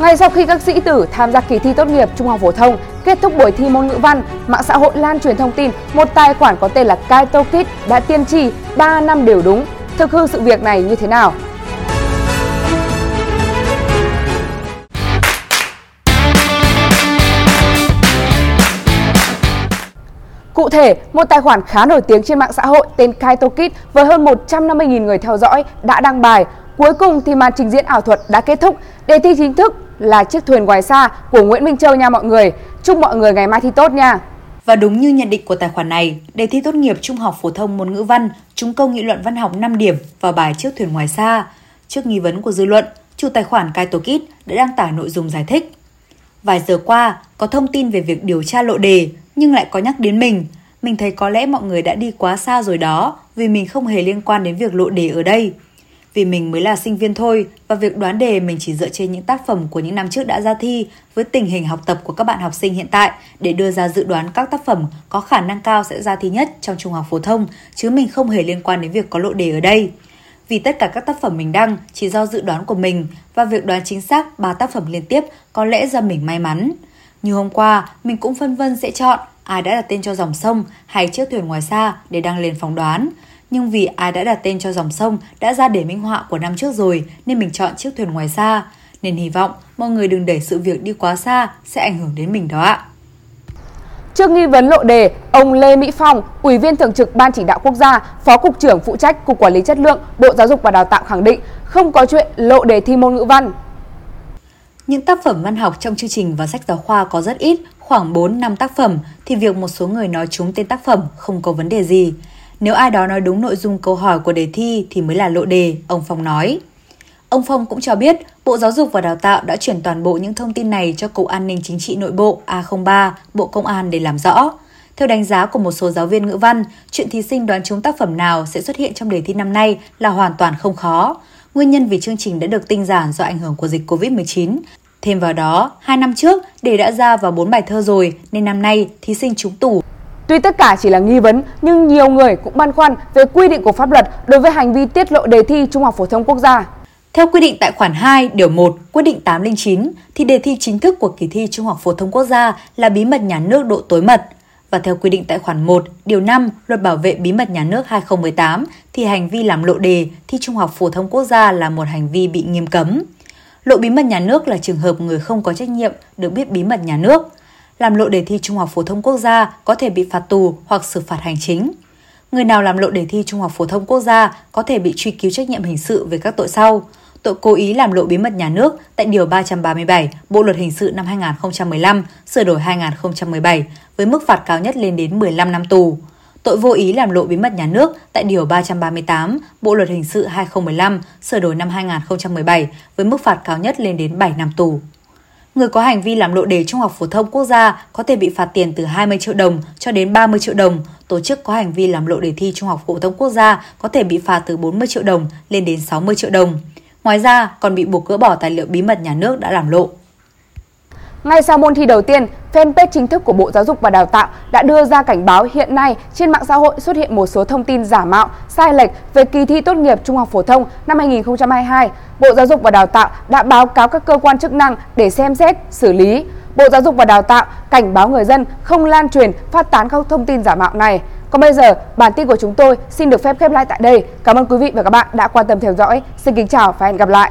Ngay sau khi các sĩ tử tham gia kỳ thi tốt nghiệp trung học phổ thông, kết thúc buổi thi môn ngữ văn, mạng xã hội lan truyền thông tin một tài khoản có tên là Kaito Kid đã tiên tri 3 năm đều đúng. Thực hư sự việc này như thế nào? Cụ thể, một tài khoản khá nổi tiếng trên mạng xã hội tên Kaito Kid với hơn 150.000 người theo dõi đã đăng bài Cuối cùng thì màn trình diễn ảo thuật đã kết thúc. Đề thi chính thức là chiếc thuyền ngoài xa của Nguyễn Minh Châu nha mọi người. Chúc mọi người ngày mai thi tốt nha. Và đúng như nhận định của tài khoản này, đề thi tốt nghiệp trung học phổ thông môn ngữ văn trúng câu nghị luận văn học 5 điểm vào bài chiếc thuyền ngoài xa. Trước nghi vấn của dư luận, chủ tài khoản Kaito Kid đã đăng tải nội dung giải thích. Vài giờ qua, có thông tin về việc điều tra lộ đề nhưng lại có nhắc đến mình. Mình thấy có lẽ mọi người đã đi quá xa rồi đó vì mình không hề liên quan đến việc lộ đề ở đây vì mình mới là sinh viên thôi và việc đoán đề mình chỉ dựa trên những tác phẩm của những năm trước đã ra thi với tình hình học tập của các bạn học sinh hiện tại để đưa ra dự đoán các tác phẩm có khả năng cao sẽ ra thi nhất trong trung học phổ thông, chứ mình không hề liên quan đến việc có lộ đề ở đây. Vì tất cả các tác phẩm mình đăng chỉ do dự đoán của mình và việc đoán chính xác ba tác phẩm liên tiếp có lẽ do mình may mắn. Như hôm qua, mình cũng phân vân sẽ chọn ai đã đặt tên cho dòng sông hay chiếc thuyền ngoài xa để đăng lên phỏng đoán nhưng vì ai đã đặt tên cho dòng sông đã ra để minh họa của năm trước rồi nên mình chọn chiếc thuyền ngoài xa. Nên hy vọng mọi người đừng để sự việc đi quá xa sẽ ảnh hưởng đến mình đó ạ. Trước nghi vấn lộ đề, ông Lê Mỹ Phong, Ủy viên Thường trực Ban Chỉ đạo Quốc gia, Phó Cục trưởng phụ trách Cục Quản lý Chất lượng, Bộ Giáo dục và Đào tạo khẳng định không có chuyện lộ đề thi môn ngữ văn. Những tác phẩm văn học trong chương trình và sách giáo khoa có rất ít, khoảng 4-5 tác phẩm, thì việc một số người nói trúng tên tác phẩm không có vấn đề gì. Nếu ai đó nói đúng nội dung câu hỏi của đề thi thì mới là lộ đề, ông Phong nói. Ông Phong cũng cho biết, Bộ Giáo dục và Đào tạo đã chuyển toàn bộ những thông tin này cho Cục An ninh Chính trị Nội bộ A03, Bộ Công an để làm rõ. Theo đánh giá của một số giáo viên ngữ văn, chuyện thí sinh đoán trúng tác phẩm nào sẽ xuất hiện trong đề thi năm nay là hoàn toàn không khó. Nguyên nhân vì chương trình đã được tinh giản do ảnh hưởng của dịch Covid-19. Thêm vào đó, hai năm trước, đề đã ra vào 4 bài thơ rồi, nên năm nay thí sinh trúng tủ Tuy tất cả chỉ là nghi vấn, nhưng nhiều người cũng băn khoăn về quy định của pháp luật đối với hành vi tiết lộ đề thi Trung học phổ thông quốc gia. Theo quy định tại khoản 2, điều 1, quyết định 809, thì đề thi chính thức của kỳ thi Trung học phổ thông quốc gia là bí mật nhà nước độ tối mật. Và theo quy định tại khoản 1, điều 5, Luật Bảo vệ bí mật nhà nước 2018, thì hành vi làm lộ đề thi Trung học phổ thông quốc gia là một hành vi bị nghiêm cấm. Lộ bí mật nhà nước là trường hợp người không có trách nhiệm được biết bí mật nhà nước làm lộ đề thi Trung học phổ thông quốc gia có thể bị phạt tù hoặc xử phạt hành chính. Người nào làm lộ đề thi Trung học phổ thông quốc gia có thể bị truy cứu trách nhiệm hình sự về các tội sau. Tội cố ý làm lộ bí mật nhà nước tại Điều 337 Bộ Luật Hình sự năm 2015, sửa đổi 2017 với mức phạt cao nhất lên đến 15 năm tù. Tội vô ý làm lộ bí mật nhà nước tại Điều 338 Bộ Luật Hình sự 2015, sửa đổi năm 2017 với mức phạt cao nhất lên đến 7 năm tù. Người có hành vi làm lộ đề trung học phổ thông quốc gia có thể bị phạt tiền từ 20 triệu đồng cho đến 30 triệu đồng. Tổ chức có hành vi làm lộ đề thi trung học phổ thông quốc gia có thể bị phạt từ 40 triệu đồng lên đến 60 triệu đồng. Ngoài ra, còn bị buộc gỡ bỏ tài liệu bí mật nhà nước đã làm lộ. Ngay sau môn thi đầu tiên, fanpage chính thức của Bộ Giáo dục và Đào tạo đã đưa ra cảnh báo hiện nay trên mạng xã hội xuất hiện một số thông tin giả mạo, sai lệch về kỳ thi tốt nghiệp trung học phổ thông năm 2022. Bộ Giáo dục và Đào tạo đã báo cáo các cơ quan chức năng để xem xét, xử lý. Bộ Giáo dục và Đào tạo cảnh báo người dân không lan truyền, phát tán các thông tin giả mạo này. Còn bây giờ, bản tin của chúng tôi xin được phép khép lại tại đây. Cảm ơn quý vị và các bạn đã quan tâm theo dõi. Xin kính chào và hẹn gặp lại.